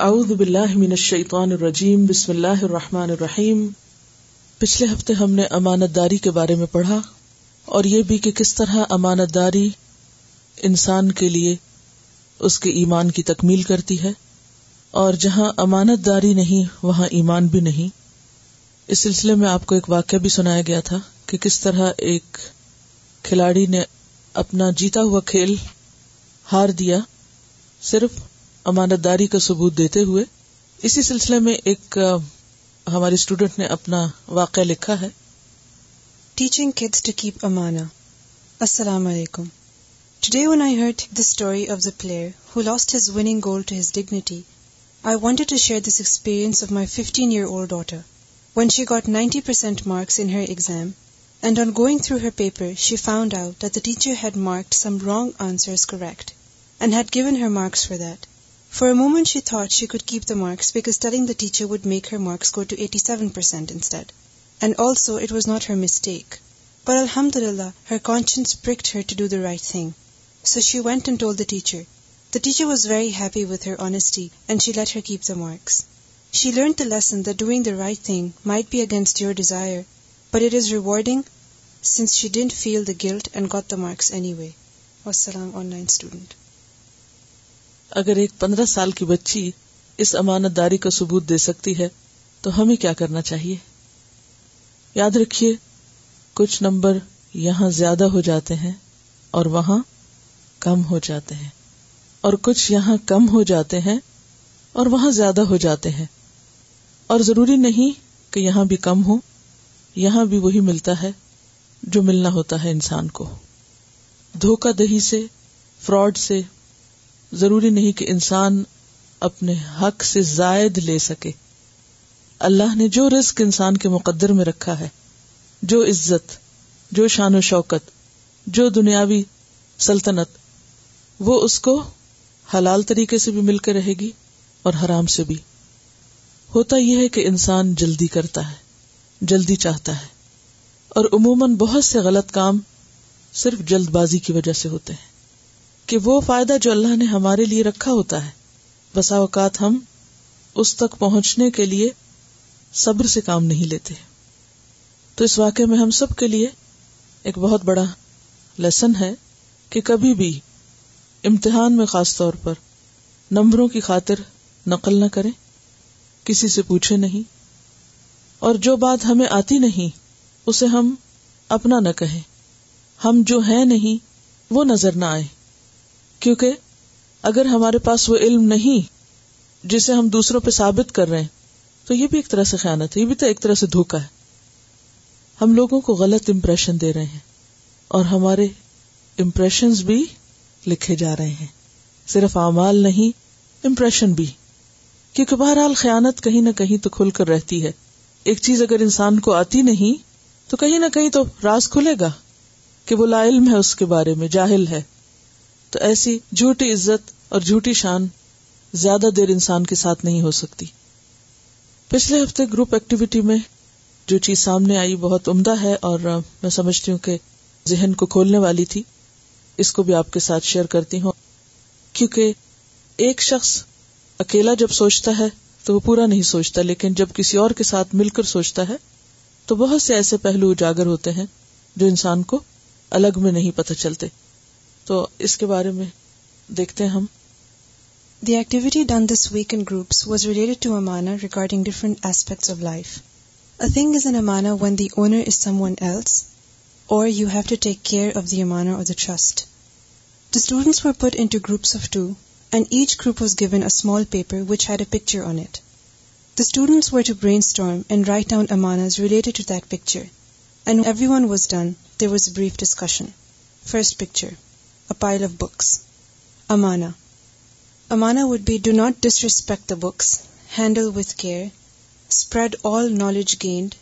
اعوذ باللہ من الشیطان الرجیم، بسم اللہ الرحمن الرحیم۔ پچھلے ہفتے ہم نے امانت داری کے بارے میں پڑھا اور یہ بھی کہ کس طرح امانت داری انسان کے لیے اس کے ایمان کی تکمیل کرتی ہے اور جہاں امانت داری نہیں، وہاں ایمان بھی نہیں۔ اس سلسلے میں آپ کو ایک واقعہ بھی سنایا گیا تھا کہ کس طرح ایک کھلاڑی نے اپنا جیتا ہوا کھیل ہار دیا صرف امانت داری کا ثبوت دیتے ہوئے اسی سلسلے میں ایک ہماری اسٹوڈینٹ نے اپنا واقعہ لکھا ہے۔ ٹیچنگ کڈس ٹو کیپ امانا السلام علیکم today when I heard the story of the player who lost his winning goal to his dignity I wanted to share this experience of my fifteen year old daughter when she got ninety percent marks in her exam and on going through her paper she found out that the teacher had marked some wrong answer correct and had given her marks for that for moment she thought she could keep the marks because telling the teacher would make her marks go to eighty seven percent instead and also it was not her mistake پر الحمد للہ her conscience pricked her to do the right thing so she went and told the teacher the teacher was very happy with her honesty and she let her keep the marks she learn the lesson the doing the right thing might be against your desire but it is rewarding since she didn't feel the guilt and got the marks anyway والسلام on line student اگر ایک پندرہ سال کی بچی اس امانت داری کا ثبوت دے سکتی ہے، تو ہمیں کیا کرنا چاہیے؟ یاد رکھیے، کچھ نمبر یہاں زیادہ ہو جاتے ہیں اور وہاں کم ہو جاتے ہیں۔ اور کچھ یہاں کم ہو جاتے ہیں اور وہاں زیادہ ہو جاتے ہیں۔ اور ضروری نہیں کہ یہاں بھی کم ہو یہاں بھی وہی ملتا ہے جو ملنا ہوتا ہے انسان کو۔ دھوکہ دہی سے، فراڈ سے ضروری نہیں کہ انسان اپنے حق سے زائد لے سکے۔ اللہ نے جو رزق انسان کے مقدر میں رکھا ہے، جو عزت، جو شان و شوکت، جو دنیاوی سلطنت، وہ اس کو حلال طریقے سے بھی مل کے رہے گی اور حرام سے بھی۔ ہوتا یہ ہے کہ انسان جلدی کرتا ہے، جلدی چاہتا ہے، اور عموماً بہت سے غلط کام صرف جلد بازی کی وجہ سے ہوتے ہیں۔ کہ وہ فائدہ جو اللہ نے ہمارے لیے رکھا ہوتا ہے۔ بسا اوقات ہم اس تک پہنچنے کے لیے صبر سے کام نہیں لیتے۔ تو اس واقعے میں ہم سب کے لیے ایک بہت بڑا لیسن ہے کہ کبھی بھی امتحان میں خاص طور پر نمبروں کی خاطر نقل نہ کریں، کسی سے پوچھے نہیں۔ اور جو بات ہمیں آتی نہیں، اسے ہم اپنا نہ کہیں۔ ہم جو ہیں نہیں، وہ نظر نہ آئے کیونکہ اگر ہمارے پاس وہ علم نہیں جسے ہم دوسروں پہ ثابت کر رہے ہیں، تو یہ بھی ایک طرح سے خیانت ہے، یہ بھی تو ایک طرح سے دھوکا ہے۔ ہم لوگوں کو غلط امپریشن دے رہے ہیں اور ہمارے امپریشن بھی لکھے جا رہے ہیں۔ صرف اعمال نہیں امپریشن بھی۔ کیونکہ بہرحال خیانت کہیں نہ کہیں تو کھل کر رہتی ہے۔ ایک چیز اگر انسان کو آتی نہیں، تو کہیں نہ کہیں تو راز کھلے گا کہ وہ لا علم ہے اس کے بارے میں، جاہل ہے۔ تو ایسی جھوٹی عزت اور جھوٹی شان زیادہ دیر انسان کے ساتھ نہیں ہو سکتی۔ پچھلے ہفتے گروپ ایکٹیویٹی میں جو چیز سامنے آئی بہت عمدہ ہے اور میں سمجھتی ہوں کہ ذہن کو کھولنے والی تھی، اس کو بھی آپ کے ساتھ شیئر کرتی ہوں۔ کیونکہ ایک شخص اکیلا جب سوچتا ہے تو وہ پورا نہیں سوچتا، لیکن جب کسی اور کے ساتھ مل کر سوچتا ہے تو بہت سے ایسے پہلو اجاگر ہوتے ہیں جو انسان کو الگ میں نہیں پتہ چلتے۔ تو اس کے بارے میں دیکھتے ہیں ہم۔ The activity done this week in groups was related to امانا regarding different aspects of life a thing is an امانا when the owner is someone else or you have to take care of the امانا or the trust the students were put into groups of two and each group was given a small paper which had a picture on it the students were to brainstorm and write down اماناز related to that picture and everyone was done there was a brief discussion first picture pile of books امانا امانا would be do not disrespect the books handle with care spread all knowledge gained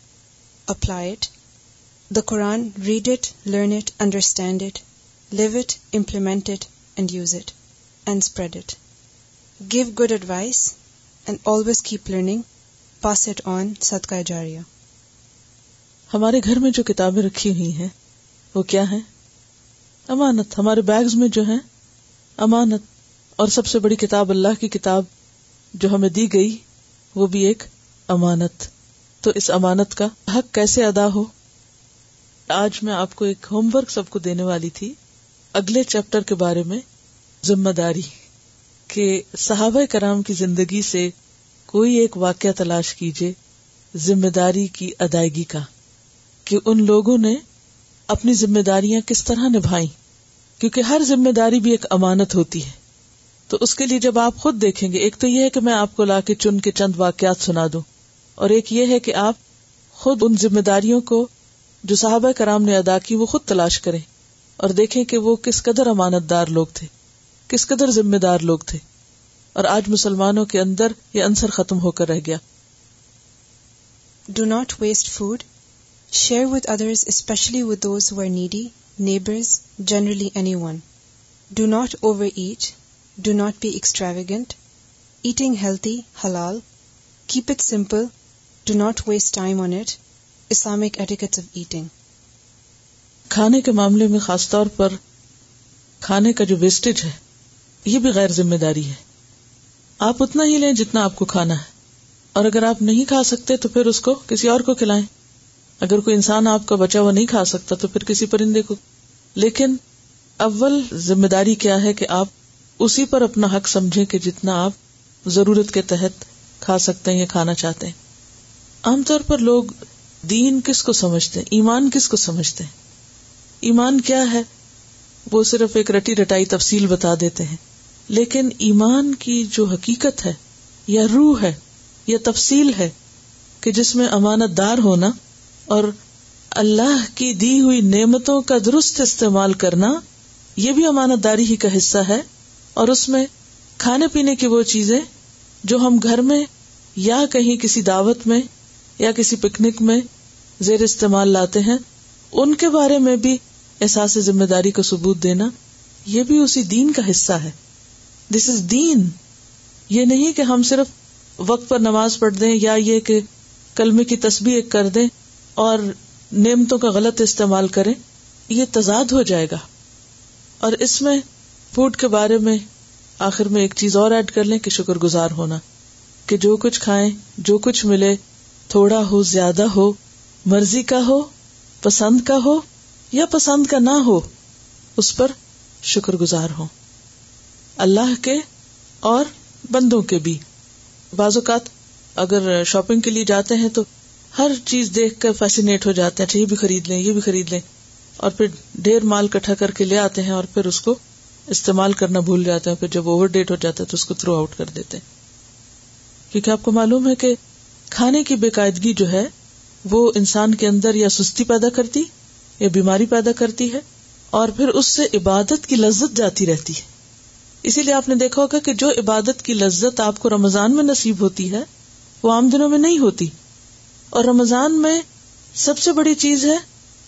applied the Quran read it learn it understand it live it implemented and use it and spread it good advice and always keep learning pass it on سد کا ایجاریا ہمارے گھر میں جو کتابیں رکھی ہوئی ہیں، وہ کیا ہیں؟ امانت، ہمارے بیگز میں جو ہے امانت اور سب سے بڑی کتاب اللہ کی کتاب جو ہمیں دی گئی، وہ بھی ایک امانت۔ تو اس امانت کا حق کیسے ادا ہو؟ آج میں آپ کو ایک ہوم ورک سب کو دینے والی تھی۔ اگلے چیپٹر کے بارے میں ذمہ داری کہ صحابہ کرام کی زندگی سے کوئی ایک واقعہ تلاش کیجیے ذمہ داری کی ادائیگی کا کہ ان لوگوں نے اپنی ذمہ داریاں کس طرح نبھائی کیونکہ ہر ذمہ داری بھی ایک امانت ہوتی ہے۔ تو اس کے لیے جب آپ خود دیکھیں گے، ایک تو یہ ہے کہ میں آپ کو لا کے چن کے چند واقعات سنا دوں۔ اور ایک یہ ہے کہ آپ خود ان ذمہ داریوں کو جو صحابہ کرام نے ادا کی، وہ خود تلاش کریں۔ اور دیکھیں کہ وہ کس قدر امانت دار لوگ تھے، کس قدر ذمہ دار لوگ تھے۔ اور آج مسلمانوں کے اندر یہ انصر ختم ہو کر رہ گیا۔ Do not waste food share with others especially with those are needy neighbours generally anyone do not overeat do not be extravagant eating healthy حلال keep it simple do not waste time on it Islamic etiquettes of eating کھانے کے معاملے میں خاص طور پر کھانے کا جو ویسٹیج ہے، یہ بھی غیر ذمہ داری ہے۔ آپ اتنا ہی لیں جتنا آپ کو کھانا ہے۔ اور اگر آپ نہیں کھا سکتے تو پھر اس کو کسی اور کو کھلائیں۔ اگر کوئی انسان آپ کا بچا ہوا نہیں کھا سکتا تو پھر کسی پرندے کو۔ لیکن اول ذمہ داری کیا ہے کہ آپ اسی پر اپنا حق سمجھیں کہ جتنا آپ ضرورت کے تحت کھا سکتے ہیں یا کھانا چاہتے ہیں۔ عام طور پر لوگ دین کس کو سمجھتے ہیں؟ ایمان کس کو سمجھتے ہیں؟ ایمان کیا ہے؟ وہ صرف ایک رٹی رٹائی تفصیل بتا دیتے ہیں۔ لیکن ایمان کی جو حقیقت ہے، یا روح ہے، یا تفصیل ہے کہ جس میں امانت دار ہونا اور اللہ کی دی ہوئی نعمتوں کا درست استعمال کرنا یہ بھی امانت داری ہی کا حصہ ہے اور اس میں کھانے پینے کی وہ چیزیں جو ہم گھر میں یا کہیں کسی دعوت میں یا کسی پکنک میں زیر استعمال لاتے ہیں، ان کے بارے میں بھی احساس ذمہ داری کا ثبوت دینا یہ بھی اسی دین کا حصہ ہے۔ دس از دین۔ یہ نہیں کہ ہم صرف وقت پر نماز پڑھ دیں یا یہ کہ کلمے کی تصویر کر دیں۔ اور نعمتوں کا غلط استعمال کریں، یہ تضاد ہو جائے گا۔ اور اس میں فوڈ کے بارے میں آخر میں ایک چیز اور ایڈ کر لیں کہ شکر گزار ہونا۔ کہ جو کچھ کھائیں، جو کچھ ملے، تھوڑا ہو، زیادہ ہو، مرضی کا ہو، پسند کا ہو یا پسند کا نہ ہو، اس پر شکر گزار ہو اللہ کے اور بندوں کے بھی۔ بعض اوقات اگر شاپنگ کے لیے جاتے ہیں تو ہر چیز دیکھ کر فیسینیٹ ہو جاتے ہیں اچھا یہ بھی خرید لیں، یہ بھی خرید لیں۔ اور پھر ڈھیر مال کٹھا کر کے لے آتے ہیں اور پھر اس کو استعمال کرنا بھول جاتے ہیں۔ پھر جب اوور ڈیٹ ہو جاتا ہے تو اس کو تھرو آؤٹ کر دیتے ہیں۔ کیونکہ آپ کو معلوم ہے کہ کھانے کی بے قاعدگی جو ہے، وہ انسان کے اندر یا سستی پیدا کرتی، یا بیماری پیدا کرتی ہے، اور پھر اس سے عبادت کی لذت جاتی رہتی ہے۔ اسی لیے آپ نے دیکھا ہوگا کہ جو عبادت کی لذت آپ کو رمضان میں نصیب ہوتی ہے، وہ عام دنوں میں نہیں ہوتی۔ اور رمضان میں سب سے بڑی چیز ہے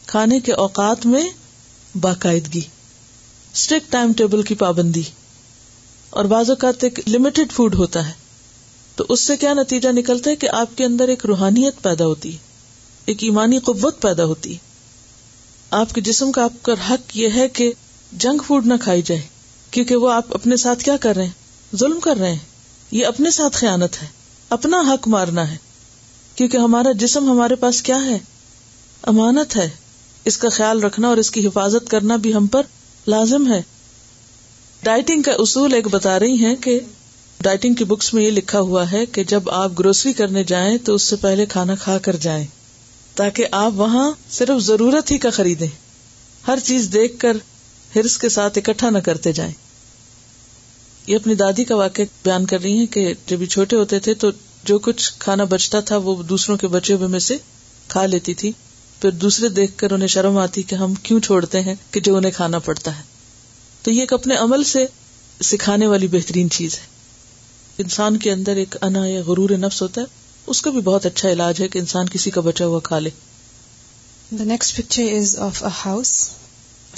کھانے کے اوقات میں باقاعدگی اسٹرکٹ ٹائم ٹیبل کی پابندی، اور بعض اوقات ایک لمیٹڈ فوڈ ہوتا ہے۔ تو اس سے کیا نتیجہ نکلتا ہے کہ آپ کے اندر ایک روحانیت پیدا ہوتی ہے ایک ایمانی قوت پیدا ہوتی۔ ہے آپ کے جسم کا آپ کا حق یہ ہے کہ جنک فوڈ نہ کھائی جائے، کیونکہ وہ آپ اپنے ساتھ کیا کر رہے ہیں؟ ظلم کر رہے ہیں۔ یہ اپنے ساتھ خیانت ہے، اپنا حق مارنا ہے۔ کیونکہ ہمارا جسم ہمارے پاس کیا ہے؟ امانت ہے۔ اس کا خیال رکھنا اور اس کی حفاظت کرنا بھی ہم پر لازم ہے۔ ڈائٹنگ کا اصول ایک بتا رہی ہیں کہ ڈائٹنگ کی بکس میں یہ لکھا ہوا ہے کہ جب آپ گروسری کرنے جائیں تو اس سے پہلے کھانا کھا کر جائیں، تاکہ آپ وہاں صرف ضرورت ہی کا خریدیں۔ ہر چیز دیکھ کر ہرس کے ساتھ اکٹھا نہ کرتے جائیں۔ یہ اپنی دادی کا واقع بیان کر رہی ہیں کہ جب یہ چھوٹے ہوتے تھے تو جو کچھ کھانا بچتا تھا وہ دوسروں کے بچے ہوئے میں سے کھا لیتی تھی۔ پھر دوسرے دیکھ کر انہیں شرم آتی کہ ہم کیوں چھوڑتے ہیں کہ جو انہیں کھانا پڑتا ہے۔ تو یہ ایک اپنے عمل سے سکھانے والی بہترین چیز ہے۔ انسان کے اندر ایک انا یا غرور نفس ہوتا ہے۔ اس کا بھی بہت اچھا علاج ہے کہ انسان کسی کا بچا ہوا کھا لے۔ The next picture is of a house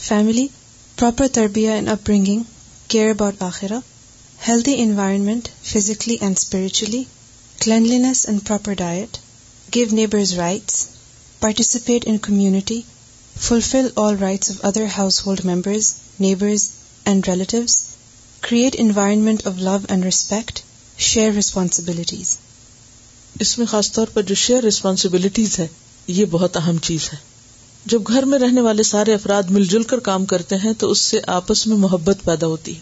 family proper تربیہ and up bringing care about آخرا healthy environment physically and spiritually cleanliness and proper diet give neighbours rights participate in community fulfil all rights of other household members neighbours and relatives create environment of love and respect share responsibilities. اس میں خاص طور پر جو share responsibilities ہے یہ بہت اہم چیز ہے جب گھر میں رہنے والے سارے افراد مل جل کر کام کرتے ہیں، تو اس سے آپس میں محبت پیدا ہوتی ہے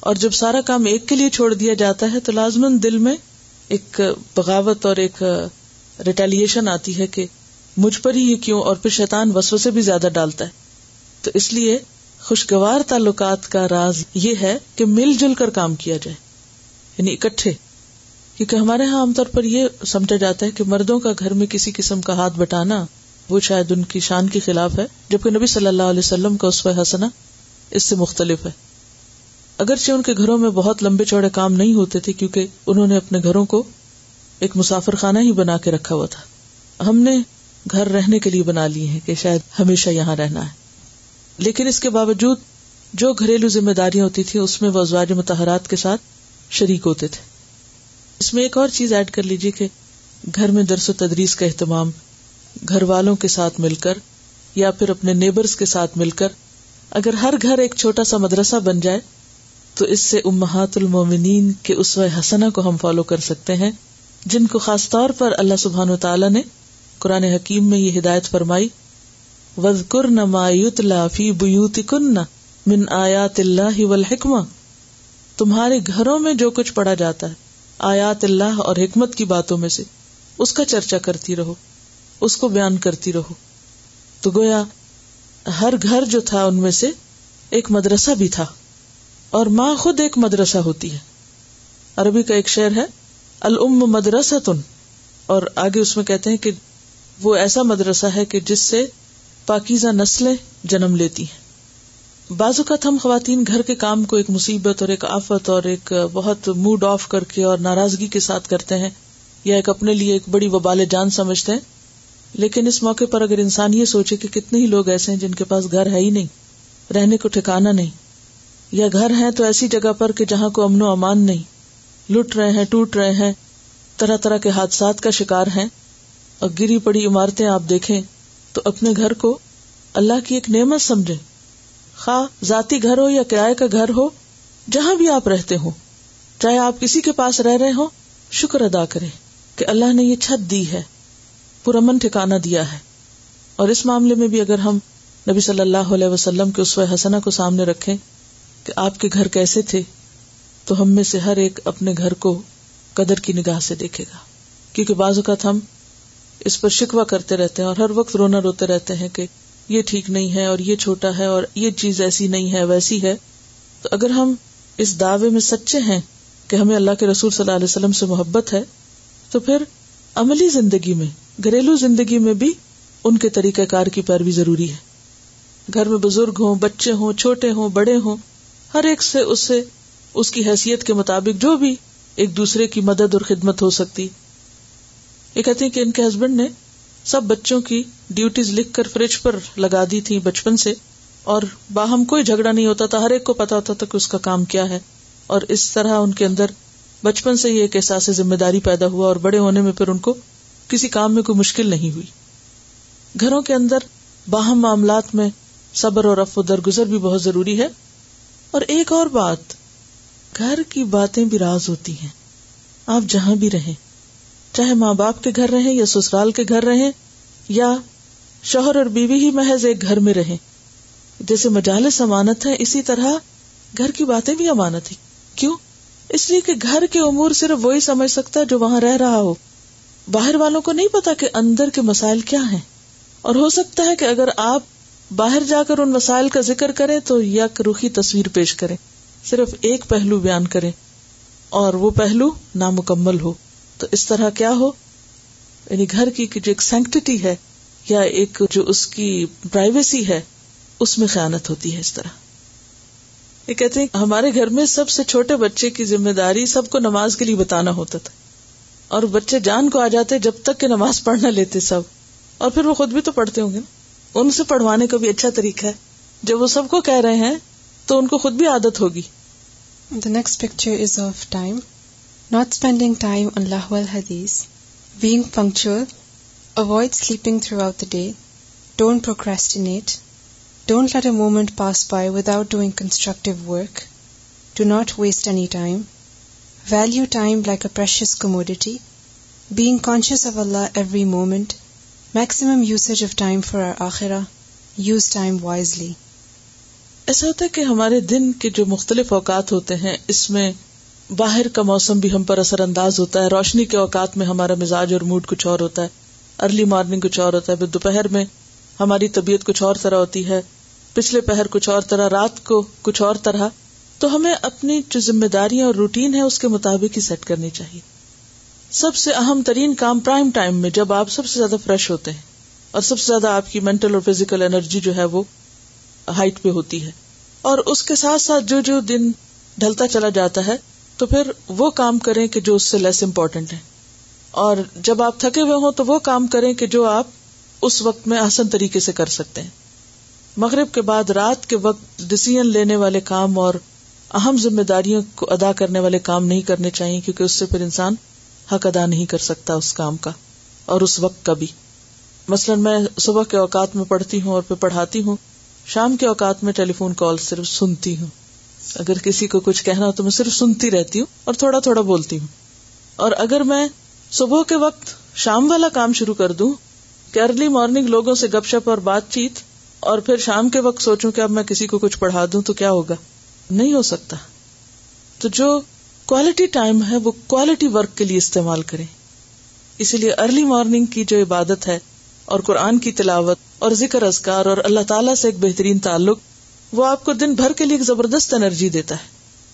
اور جب سارا کام ایک کے لیے چھوڑ دیا جاتا ہے، تو لازمن دل میں ایک بغاوت اور ایک ریٹیلیشن آتی ہے کہ مجھ پر ہی یہ کیوں اور پھر شیطان وسو سے بھی زیادہ ڈالتا ہے۔ تو اس لیے خوشگوار تعلقات کا راز یہ ہے کہ مل جل کر کام کیا جائے۔ یعنی اکٹھے۔ کیونکہ ہمارے یہاں عام طور پر یہ سمجھا جاتا ہے کہ مردوں کا گھر میں کسی قسم کا ہاتھ بٹانا وہ شاید ان کی شان کے خلاف ہے، جبکہ نبی صلی اللہ علیہ وسلم کا اس حسنا اس سے مختلف ہے۔ اگرچہ ان کے گھروں میں بہت لمبے چوڑے کام نہیں ہوتے تھے، کیونکہ انہوں نے اپنے گھروں کو ایک مسافر خانہ ہی بنا کے رکھا ہوا تھا۔ ہم نے گھر رہنے کے لیے بنا لیے ہیں کہ شاید ہمیشہ یہاں رہنا ہے۔ لیکن اس کے باوجود جو گھریلو ذمہ داریاں ہوتی تھی اس میں وہ ازواج متحرات کے ساتھ شریک ہوتے تھے۔ اس میں ایک اور چیز ایڈ کر لیجیے کہ گھر میں درس و تدریس کا اہتمام گھر والوں کے ساتھ مل کر یا پھر اپنے نیبرز کے ساتھ مل کر اگر ہر گھر ایک چھوٹا سا مدرسہ بن جائے تو اس سے امہات المومنین کے اسوہ حسنا کو ہم فالو کر سکتے ہیں، جن کو خاص طور پر اللہ سبحان و تعالیٰ نے قرآن حکیم میں یہ ہدایت فرمائی وزقر نما فی بیوت کن من آیات اللہ والحکمہ۔ تمہارے گھروں میں جو کچھ پڑھا جاتا ہے، آیات اللہ اور حکمت کی باتوں میں سے، اس کا چرچا کرتی رہو، اس کو بیان کرتی رہو۔ تو گویا، ہر گھر جو تھا ان میں سے ایک مدرسہ بھی تھا۔ اور ماں خود ایک مدرسہ ہوتی ہے۔ عربی کا ایک شعر ہے الم مدرسہ تن اور آگے اس میں کہتے ہیں کہ وہ ایسا مدرسہ ہے کہ جس سے پاکیزہ نسلیں جنم لیتی ہیں۔ بعض اوقات ہم خواتین گھر کے کام کو ایک مصیبت اور ایک آفت اور ایک بہت موڈ آف کر کے اور ناراضگی کے ساتھ کرتے ہیں، یا ایک اپنے لیے ایک بڑی وبال جان سمجھتے ہیں۔ لیکن اس موقع پر اگر انسان یہ سوچے کہ کتنے ہی لوگ ایسے ہیں جن کے پاس گھر ہے ہی نہیں، رہنے کو ٹھکانا نہیں یا گھر ہے تو ایسی جگہ پر کہ جہاں کو امن و امان نہیں۔ لٹ رہے ہیں، ٹوٹ رہے ہیں۔ طرح طرح کے حادثات کا شکار ہیں۔ اور گری پڑی عمارتیں آپ دیکھیں تو اپنے گھر کو اللہ کی ایک نعمت سمجھے خواہ ذاتی گھر ہو یا کرائے کا گھر ہو، جہاں بھی آپ رہتے ہو چاہے آپ کسی کے پاس رہ رہے ہو شکر ادا کریں کہ اللہ نے یہ چھت دی ہے۔ پرامن ٹھکانا دیا ہے۔ اور اس معاملے میں بھی اگر ہم نبی صلی اللہ علیہ وسلم کے اس حسنا کو سامنے رکھیں کہ آپ کے گھر کیسے تھے، تو ہم میں سے ہر ایک اپنے گھر کو قدر کی نگاہ سے دیکھے گا۔ کیونکہ بعض اوقات ہم اس پر شکوا کرتے رہتے ہیں اور ہر وقت رونا روتے رہتے ہیں کہ یہ ٹھیک نہیں ہے اور یہ چھوٹا ہے اور یہ چیز ایسی نہیں ہے، ویسی ہے۔ تو اگر ہم اس دعوے میں سچے ہیں کہ ہمیں اللہ کے رسول صلی اللہ علیہ وسلم سے محبت ہے، تو پھر عملی زندگی میں، گھریلو زندگی میں بھی ان کے طریقہ کار کی پیروی ضروری ہے۔ گھر میں بزرگ ہوں، بچے ہوں، چھوٹے ہوں، بڑے ہوں ہر ایک سے اس سے اس کی حیثیت کے مطابق جو بھی ایک دوسرے کی مدد اور خدمت ہو سکتی۔ یہ کہتے ہیں کہ ان کے ہسبینڈ نے سب بچوں کی ڈیوٹیز لکھ کر فریج پر لگا دی تھی بچپن سے، اور باہم کوئی جھگڑا نہیں ہوتا تھا، ہر ایک کو پتا ہوتا تھا کہ اس کا کام کیا ہے۔ اور اس طرح ان کے اندر بچپن سے ہی ایک احساس ذمہ داری پیدا ہوا، اور بڑے ہونے میں پھر ان کو کسی کام میں کوئی مشکل نہیں ہوئی۔ گھروں کے اندر باہم معاملات میں صبر اور رف و درگزر بھی بہت ضروری ہے۔ اور ایک اور بات، گھر کی باتیں بھی راز ہوتی ہیں۔ آپ جہاں بھی رہیں، چاہے ماں باپ کے گھر رہیں یا سسرال کے گھر رہیں، یا شوہر اور بیوی ہی محض ایک گھر میں رہیں۔ جیسے مجالس امانت ہے اسی طرح گھر کی باتیں بھی امانت ہے کیوں؟ اس لیے کہ گھر کے امور صرف وہی سمجھ سکتا جو وہاں رہ رہا ہو۔ باہر والوں کو نہیں پتا کہ اندر کے مسائل کیا ہیں۔ اور ہو سکتا ہے کہ اگر آپ باہر جا کر ان مسائل کا ذکر کریں تو یک روخی تصویر پیش کریں۔ صرف ایک پہلو بیان کریں۔ اور وہ پہلو نامکمل ہو۔ تو اس طرح کیا ہو؟ یعنی گھر کی جو ایک سینکٹی ہے یا ایک جو اس کی پرائیویسی ہے، اس میں خیانت ہوتی ہے اس طرح۔ یہ کہتے ہیں، ہمارے گھر میں سب سے چھوٹے بچے کی ذمہ داری سب کو نماز کے لیے بتانا ہوتا تھا۔ اور بچے جان کو آ جاتے جب تک کہ نماز پڑھنا لیتے سب۔ اور پھر وہ خود بھی تو پڑھتے ہوں گے۔ ان سے پڑھوانے کا بھی اچھا طریقہ ہے۔ جب وہ سب کو کہہ رہے ہیں، تو ان کو خود بھی عادت ہوگی۔ The next picture is of time not spending time on لاہول حدیث being punctual avoid sleeping throughout the day don't procrastinate don't let a moment pass by without doing constructive work do not waste any time Value time like a precious commodity. Being conscious of Allah every moment. Maximum usage of time for our akhirah. Use time wisely. ایسا ہوتا ہے کہ ہمارے دن کے جو مختلف اوقات ہوتے ہیں، اس میں باہر کا موسم بھی ہم پر اثر انداز ہوتا ہے، روشنی کے اوقات میں ہمارا مزاج اور موڈ کچھ اور ہوتا ہے ارلی مارننگ کچھ اور ہوتا ہے، پھر دوپہر میں ہماری طبیعت کچھ اور طرح ہوتی ہے پچھلے پہر کچھ اور طرح، رات کو کچھ اور طرح تو ہمیں اپنی جو ذمہ داریاں اور روٹین ہے اس کے مطابق ہی سیٹ کرنی چاہیے سب سے اہم ترین کام پرائم ٹائم میں جب آپ سب سے زیادہ فریش ہوتے ہیں اور سب سے زیادہ آپ کی مینٹل اور فزیکل انرجی جو ہے وہ ہائٹ پہ ہوتی ہے اور اس کے ساتھ ساتھ جو جو دن ڈھلتا چلا جاتا ہے تو پھر وہ کام کریں کہ جو اس سے لیس امپورٹینٹ ہے اور جب آپ تھکے ہوئے ہوں تو وہ کام کریں کہ جو آپ اس وقت میں آسن طریقے سے کر سکتے ہیں۔ مغرب کے بعد رات کے وقت ڈسیزن لینے والے کام اور اہم ذمہ داریوں کو ادا کرنے والے کام نہیں کرنے چاہیے کیونکہ اس سے پھر انسان حق ادا نہیں کر سکتا اس کام کا اور اس وقت کا بھی۔ مثلاً میں صبح کے اوقات میں پڑھتی ہوں اور پھر پڑھاتی ہوں، شام کے اوقات میں ٹیلی فون کال صرف سنتی ہوں۔ اگر کسی کو کچھ کہنا ہو تو میں صرف سنتی رہتی ہوں اور تھوڑا تھوڑا بولتی ہوں۔ اور اگر میں صبح کے وقت شام والا کام شروع کر دوں کہ ارلی مارننگ لوگوں سے گپ شپ اور بات چیت اور پھر شام کے وقت سوچوں کہ اب میں کسی کو کچھ پڑھا دوں تو کیا ہوگا؟ نہیں ہو سکتا۔ تو جو کوالٹی ٹائم ہے، وہ کوالٹی ورک کے لیے استعمال کریں۔ اسی لیے ارلی مارننگ کی جو عبادت ہے اور قرآن کی تلاوت اور ذکر ازکار اور اللہ تعالیٰ سے ایک بہترین تعلق، وہ آپ کو دن بھر کے لیے ایک زبردست انرجی دیتا ہے۔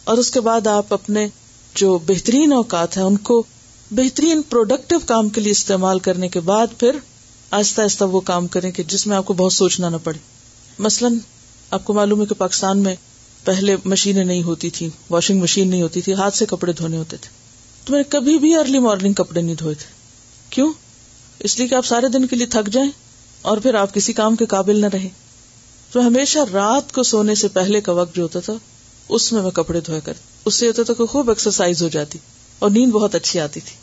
اور اس کے بعد آپ اپنے جو بہترین اوقات ہیں، ان کو بہترین پروڈکٹیو کام کے لیے استعمال کرنے کے بعد پھر آہستہ آہستہ وہ کام کریں کہ جس میں آپ کو بہت سوچنا نہ پڑے۔ مثلاً، آپ کو معلوم ہے کہ پاکستان میں پہلے مشینیں نہیں ہوتی تھی واشنگ مشین نہیں ہوتی تھی، ہاتھ سے کپڑے دھونے ہوتے تھے۔ تو میں نے کبھی بھی ارلی مارننگ کپڑے نہیں دھوئے تھے۔ کیوں؟ اس لیے کہ آپ سارے دن کے لیے تھک جائیں اور پھر آپ کسی کام کے قابل نہ رہے تو ہمیشہ رات کو سونے سے پہلے کا وقت جو ہوتا تھا، اس میں میں کپڑے دھویا کرتی۔ اس سے ہوتا تھا کہ خوب ایکسرسائز ہو جاتی اور نیند بہت اچھی آتی تھی۔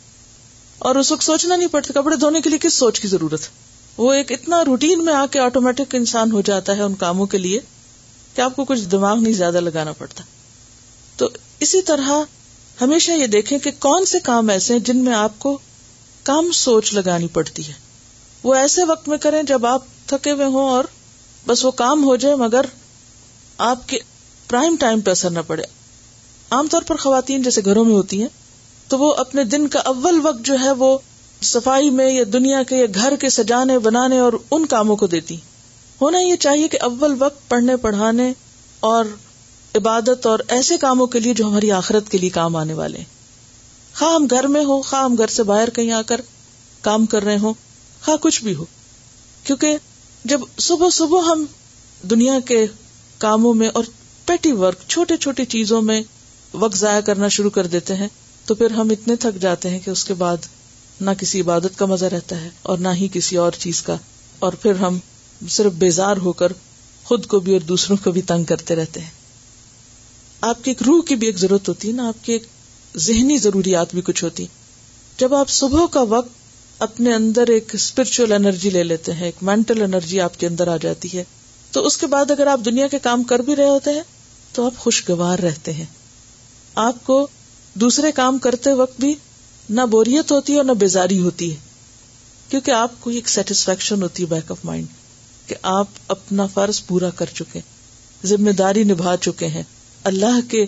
اور اس وقت سوچنا نہیں پڑتا، کپڑے دھونے کے لیے کس سوچ کی ضرورت؟ ہے وہ ایک اتنا روٹین میں آ کے آٹومیٹک انسان ہو جاتا ہے ان کاموں کے لیے کہ آپ کو کچھ دماغ نہیں زیادہ لگانا پڑتا۔ تو اسی طرح ہمیشہ یہ دیکھیں کہ کون سے کام ایسے ہیں جن میں آپ کو کم سوچ لگانی پڑتی ہے۔ وہ ایسے وقت میں کریں جب آپ تھکے ہوئے ہوں اور بس وہ کام ہو جائے مگر آپ کے پرائم ٹائم پہ اثر نہ پڑے۔ عام طور پر خواتین جیسے گھروں میں ہوتی ہیں تو وہ اپنے دن کا اول وقت جو ہے وہ صفائی میں یا دنیا کے یا گھر کے سجانے، بنانے اور ان کاموں کو دیتی ہونا یہ چاہیے کہ اول وقت پڑھنے پڑھانے اور عبادت اور ایسے کاموں کے لیے جو ہماری آخرت کے لیے کام آنے والے خواہ ہم گھر میں ہو خواہ ہم گھر سے باہر کہیں آ کر کام کر رہے ہوں، خواہ کچھ بھی ہو۔ کیونکہ جب صبح صبح ہم دنیا کے کاموں میں اور پیٹی ورک چھوٹے چھوٹی چیزوں میں وقت ضائع کرنا شروع کر دیتے ہیں، تو پھر ہم اتنے تھک جاتے ہیں کہ اس کے بعد نہ کسی عبادت کا مزہ رہتا ہے اور نہ ہی کسی اور چیز کا۔ اور پھر ہم صرف بیزار ہو کر خود کو بھی اور دوسروں کو بھی تنگ کرتے رہتے ہیں۔ آپ کی ایک روح کی بھی ایک ضرورت ہوتی ہے نا، آپ کی ایک ذہنی ضروریات بھی کچھ ہوتی۔ جب آپ صبح کا وقت اپنے اندر ایک اسپرچل انرجی لے لیتے ہیں، ایک مینٹل انرجی آپ کے اندر آ جاتی ہے، تو اس کے بعد اگر آپ دنیا کے کام کر بھی رہے ہوتے ہیں، تو آپ خوشگوار رہتے ہیں۔ آپ کو دوسرے کام کرتے وقت بھی نہ بوریت ہوتی ہے اور نہ بیزاری ہوتی ہے، کیونکہ آپ کو ایک سیٹسفیکشن ہوتی ہے بیک آف مائنڈ کہ آپ اپنا فرض پورا کر چکے ذمہ داری نبھا چکے ہیں۔ اللہ کے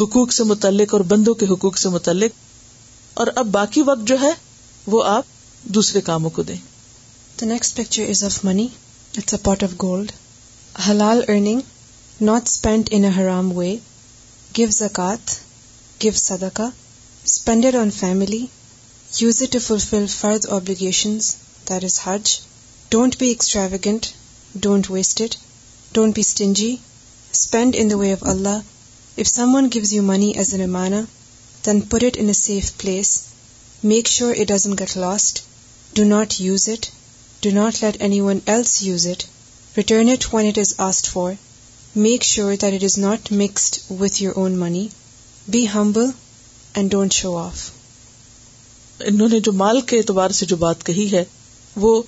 حقوق سے متعلق اور بندوں کے حقوق سے متعلق۔ اور اب باقی وقت جو ہے، وہ آپ دوسرے کاموں کو دیں۔ The next picture is of money it's a pot of gold حلال ارننگ ناٹ اسپینڈ ان حرام وے گیو زکات گیو صدقہ spend it on family use it to fulfil فرد obligations that is Hajj don't be extravagant don't waste it don't be stingy spend in the way of Allah if someone gives you money as an امانا then put it in a safe place make sure it doesn't get lost Do not use it. Do not let anyone else use it. Return it when it is asked for. Make sure that it is not mixed with your own money. Be humble and don't show off. انہوں نے جو مال کے اعتبار سے جو بات کہی ہے، وہ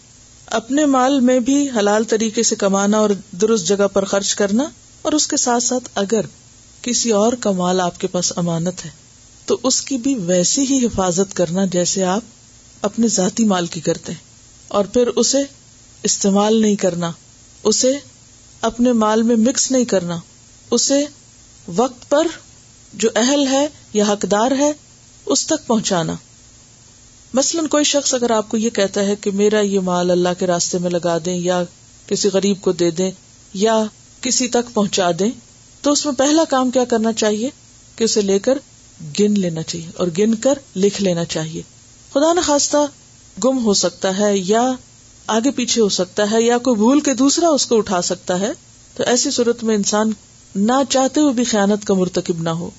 اپنے مال میں بھی حلال طریقے سے کمانا اور درست جگہ پر خرچ کرنا اور اس کے ساتھ ساتھ اگر کسی اور کا مال آپ کے پاس امانت ہے، تو اس کی بھی ویسی ہی حفاظت کرنا جیسے آپ اپنے ذاتی مال کی کرتے ہیں۔ اور پھر اسے استعمال نہیں کرنا، اسے اپنے مال میں مکس نہیں کرنا، اسے وقت پر جو اہل ہے یا حقدار ہے، اس تک پہنچانا۔ مثلاً کوئی شخص اگر آپ کو یہ کہتا ہے کہ میرا یہ مال اللہ کے راستے میں لگا دیں یا کسی غریب کو دے دیں یا کسی تک پہنچا دیں، تو اس میں پہلا کام کیا کرنا چاہیے؟ کہ اسے لے کر گن لینا چاہیے اور گن کر لکھ لینا چاہیے۔ خدا نخواستہ گم ہو سکتا ہے یا آگے پیچھے ہو سکتا ہے یا کوئی بھول کے دوسرا اس کو اٹھا سکتا ہے، تو ایسی صورت میں انسان نہ چاہتے ہوئے بھی خیانت کا مرتکب نہ ہو۔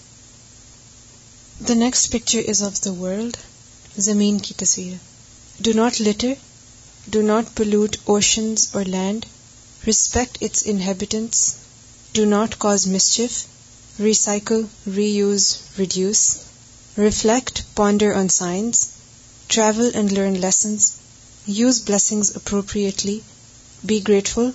The next picture is of the world زمین کی تصویر do not litter do not pollute oceans or land respect its inhabitants do not cause mischief recycle reuse reduce reflect ponder on science travel and learn lessons use blessings appropriately be grateful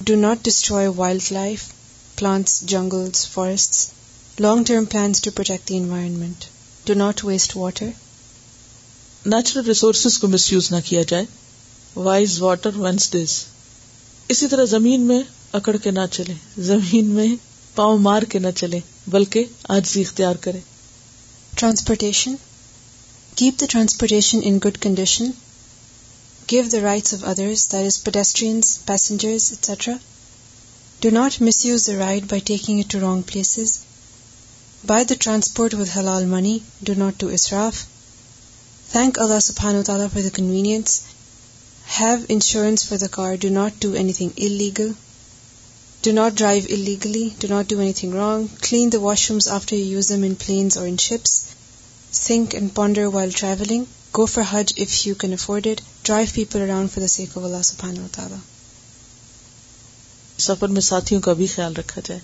do not destroy wildlife plants jungles forest long term plans to protect the environment do not waste water natural resources کو مس use نہ کیا جائے. Wise water Venice days اسی طرح زمین میں اکڑ کے نہ چلے زمین میں پاؤں مار کے نہ چلے بلکہ آج اختیار کرے transportation keep the transportation in good condition give the rights of others that is pedestrians passengers etcetera do not misuse the right by taking it to wrong places by the transport with حلال money do not to اسراف thank Allah سبحانہ تعالیٰ for the convenience have insurance for the car do not do anything illegal do not drive illegally, do not do anything wrong clean the washrooms after you use them in planes or in ships, think and ponder while traveling, go for Hajj if you can afford it, drive people around for the sake of Allah subhanahu wa ta'ala. سفر میں ساتھیوں کا بھی خیال رکھا جائے۔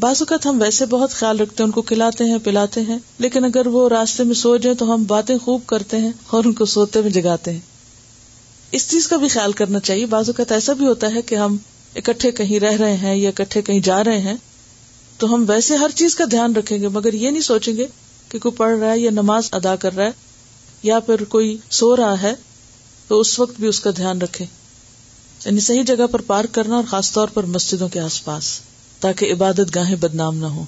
بعض اوقات ہم ویسے بہت خیال رکھتے ہیں، ان کو کھلاتے ہیں، پلاتے ہیں، لیکن اگر وہ راستے میں سو جائیں تو ہم باتیں خوب کرتے ہیں اور ان کو سوتے میں جگاتے ہیں۔ اس چیز کا بھی خیال کرنا چاہیے۔ بعض اوقات ایسا بھی ہوتا ہے کہ ہم اکٹھے کہیں رہ رہے ہیں یا اکٹھے کہیں جا رہے ہیں، تو ہم ویسے ہر چیز کا دھیان رکھیں گے، مگر یہ نہیں سوچیں گے کہ کوئی پڑھ رہا ہے یا نماز ادا کر رہا ہے یا پھر کوئی سو رہا ہے، تو اس وقت بھی اس کا دھیان رکھے یعنی صحیح جگہ پر پارک کرنا اور خاص طور پر مسجدوں کے آس پاس۔ تاکہ عبادت گاہیں بدنام نہ ہو۔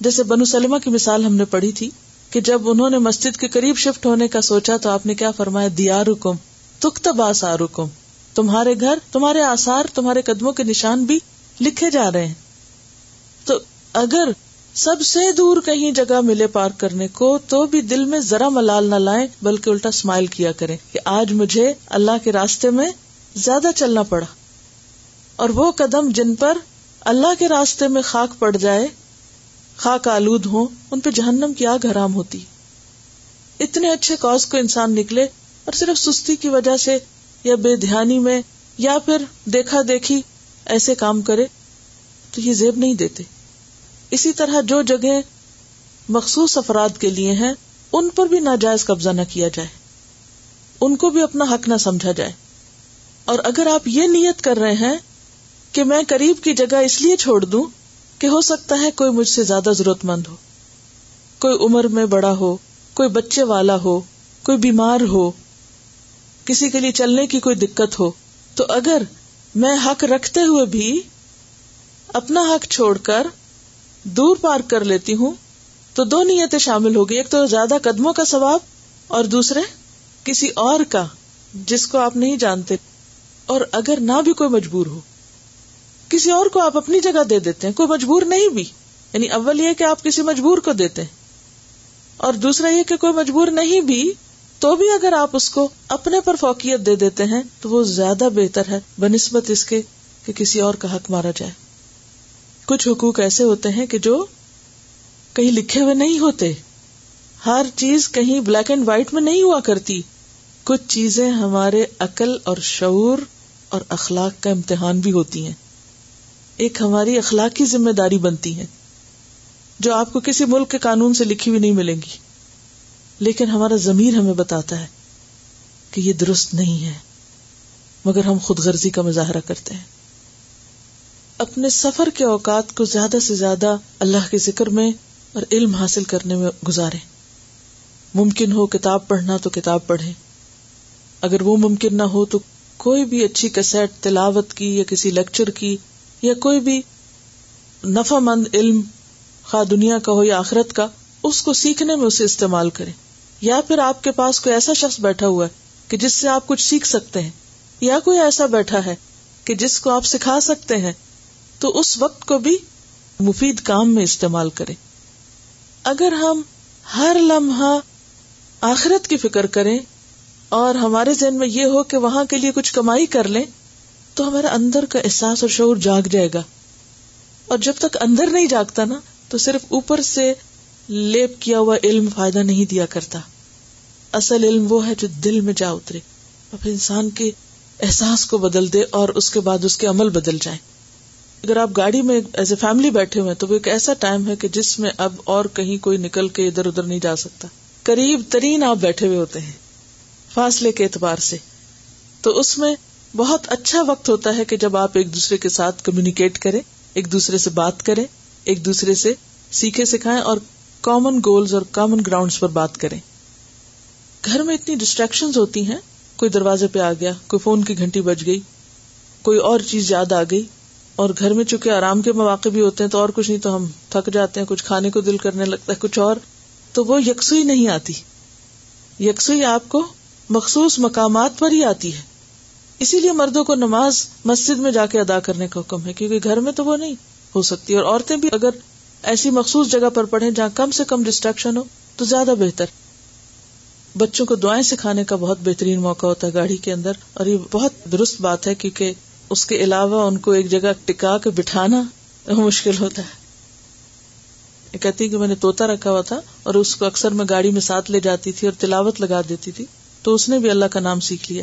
جیسے بنو سلمہ کی مثال ہم نے پڑھی تھی کہ جب انہوں نے مسجد کے قریب شفٹ ہونے کا سوچا تو آپ نے کیا فرمایا؟ دیا رکم تخت باس تمہارے گھر، تمہارے آسار تمہارے قدموں کے نشان بھی لکھے جا رہے ہیں۔ تو اگر سب سے دور کہیں جگہ ملے پارک کرنے کو تو بھی دل میں ذرا ملال نہ لائیں، بلکہ الٹا اسمائل کیا کریں کہ آج مجھے اللہ کے راستے میں زیادہ چلنا پڑا۔ اور وہ قدم جن پر اللہ کے راستے میں خاک پڑ جائے، خاک آلود ہو ان پہ جہنم کی آگ حرام ہوتی۔ اتنے اچھے کاز کو انسان نکلے اور صرف سستی کی وجہ سے یا بے دھیانی میں یا پھر دیکھا دیکھی ایسے کام کرے تو یہ زیب نہیں دیتے۔ اسی طرح جو جگہ مخصوص افراد کے لیے ہیں، ان پر بھی ناجائز قبضہ نہ کیا جائے۔ ان کو بھی اپنا حق نہ سمجھا جائے۔ اور اگر آپ یہ نیت کر رہے ہیں کہ میں قریب کی جگہ اس لیے چھوڑ دوں کہ ہو سکتا ہے کوئی مجھ سے زیادہ ضرورت مند ہو۔ کوئی عمر میں بڑا ہو، کوئی بچے والا ہو، کوئی بیمار ہو، کسی کے لیے چلنے کی کوئی دقت ہو۔ تو اگر میں حق رکھتے ہوئے بھی اپنا حق چھوڑ کر دور پار کر لیتی ہوں، تو دو نیتیں شامل ہوگی ایک تو زیادہ قدموں کا ثواب اور دوسرے کسی اور کا، جس کو آپ نہیں جانتے۔ اور اگر نہ بھی کوئی مجبور ہو۔ کسی اور کو آپ اپنی جگہ دے دیتے ہیں، کوئی مجبور نہیں بھی۔ یعنی اول یہ کہ آپ کسی مجبور کو دیتے ہیں۔ اور دوسرا یہ کہ کوئی مجبور نہیں بھی، تو بھی اگر آپ اس کو اپنے پر فوقیت دے دیتے ہیں، تو وہ زیادہ بہتر ہے، بنسبت اس کے کہ کسی اور کا حق مارا جائے۔ کچھ حقوق ایسے ہوتے ہیں کہ جو کہیں لکھے ہوئے نہیں ہوتے۔ ہر چیز کہیں بلیک اینڈ وائٹ میں نہیں ہوا کرتی۔ کچھ چیزیں ہمارے عقل اور شعور اور اخلاق کا امتحان بھی ہوتی ہیں۔ ایک ہماری اخلاقی ذمہ داری بنتی ہے، جو آپ کو کسی ملک کے قانون سے لکھی ہوئی نہیں ملیں گی۔ لیکن ہمارا ضمیر ہمیں بتاتا ہے کہ یہ درست نہیں ہے، مگر ہم خود غرضی کا مظاہرہ کرتے ہیں۔ اپنے سفر کے اوقات کو زیادہ سے زیادہ اللہ کے ذکر میں اور علم حاصل کرنے میں گزارے ممکن ہو کتاب پڑھنا تو کتاب پڑھے اگر وہ ممکن نہ ہو تو کوئی بھی اچھی کسیٹ تلاوت کی یا کسی لیکچر کی یا کوئی بھی نفع مند علم خواہ دنیا کا ہو یا آخرت کا، اس کو سیکھنے میں اسے استعمال کرے یا پھر آپ کے پاس کوئی ایسا شخص بیٹھا ہوا ہے کہ جس سے آپ کچھ سیکھ سکتے ہیں، یا کوئی ایسا بیٹھا ہے کہ جس کو آپ سکھا سکتے ہیں، تو اس وقت کو بھی مفید کام میں استعمال کرے اگر ہم ہر لمحہ آخرت کی فکر کریں اور ہمارے ذہن میں یہ ہو کہ وہاں کے لیے کچھ کمائی کر لیں تو ہمارے اندر کا احساس اور شعور جاگ جائے گا۔ اور جب تک اندر نہیں جاگتا نا، تو صرف اوپر سے لیپ کیا ہوا علم فائدہ نہیں دیا کرتا۔ اصل علم وہ ہے جو دل میں جا اترے اور پھر انسان کے احساس کو بدل دے اور اس کے بعد اس کے عمل بدل جائے اگر آپ گاڑی میں ایز اے فیملی بیٹھے ہوئے تو وہ ایک ایسا ٹائم ہے کہ جس میں اب اور کہیں کوئی نکل کے ادھر ادھر نہیں جا سکتا۔ قریب ترین آپ بیٹھے ہوئے ہوتے ہیں، فاصلے کے اعتبار سے۔ تو اس میں بہت اچھا وقت ہوتا ہے کہ جب آپ ایک دوسرے کے ساتھ کمیونیکیٹ کریں، ایک دوسرے سے بات کریں، ایک دوسرے سے سیکھے سکھائیں اور کامن گولز اور کامن گراؤنڈ پر بات کریں۔ گھر میں اتنی ڈسٹریکشن ہوتی ہیں، کوئی دروازے پہ آ گیا، کوئی فون کی گھنٹی بج گئی، کوئی اور چیز یاد آ گئی اور گھر میں چونکہ آرام کے مواقع بھی ہوتے ہیں تو اور کچھ نہیں تو ہم تھک جاتے ہیں، کچھ کھانے کو دل کرنے لگتا ہے، کچھ اور، تو وہ یکسوئی نہیں آتی۔ یکسوئی آپ کو مخصوص مقامات پر ہی آتی ہے۔ اسی لیے مردوں کو نماز مسجد میں جا کے ادا کرنے کا حکم ہے، کیونکہ گھر میں تو وہ نہیں ہو سکتی۔ اور عورتیں بھی اگر ایسی مخصوص جگہ پر پڑھیں جہاں کم سے کم ڈسٹریکشن ہو، تو زیادہ بہتر۔ بچوں کو دعائیں سکھانے کا بہت بہترین موقع ہوتا ہے گاڑی کے اندر۔ اور یہ بہت درست بات ہے، کیونکہ اس کے علاوہ ان کو ایک جگہ ٹکا کے بٹھانا مشکل ہوتا ہے۔ کہتی کہ میں نے توتا رکھا ہوا تھا اور اس کو اکثر میں گاڑی میں ساتھ لے جاتی تھی اور تلاوت لگا دیتی تھی، تو اس نے بھی اللہ کا نام سیکھ لیا۔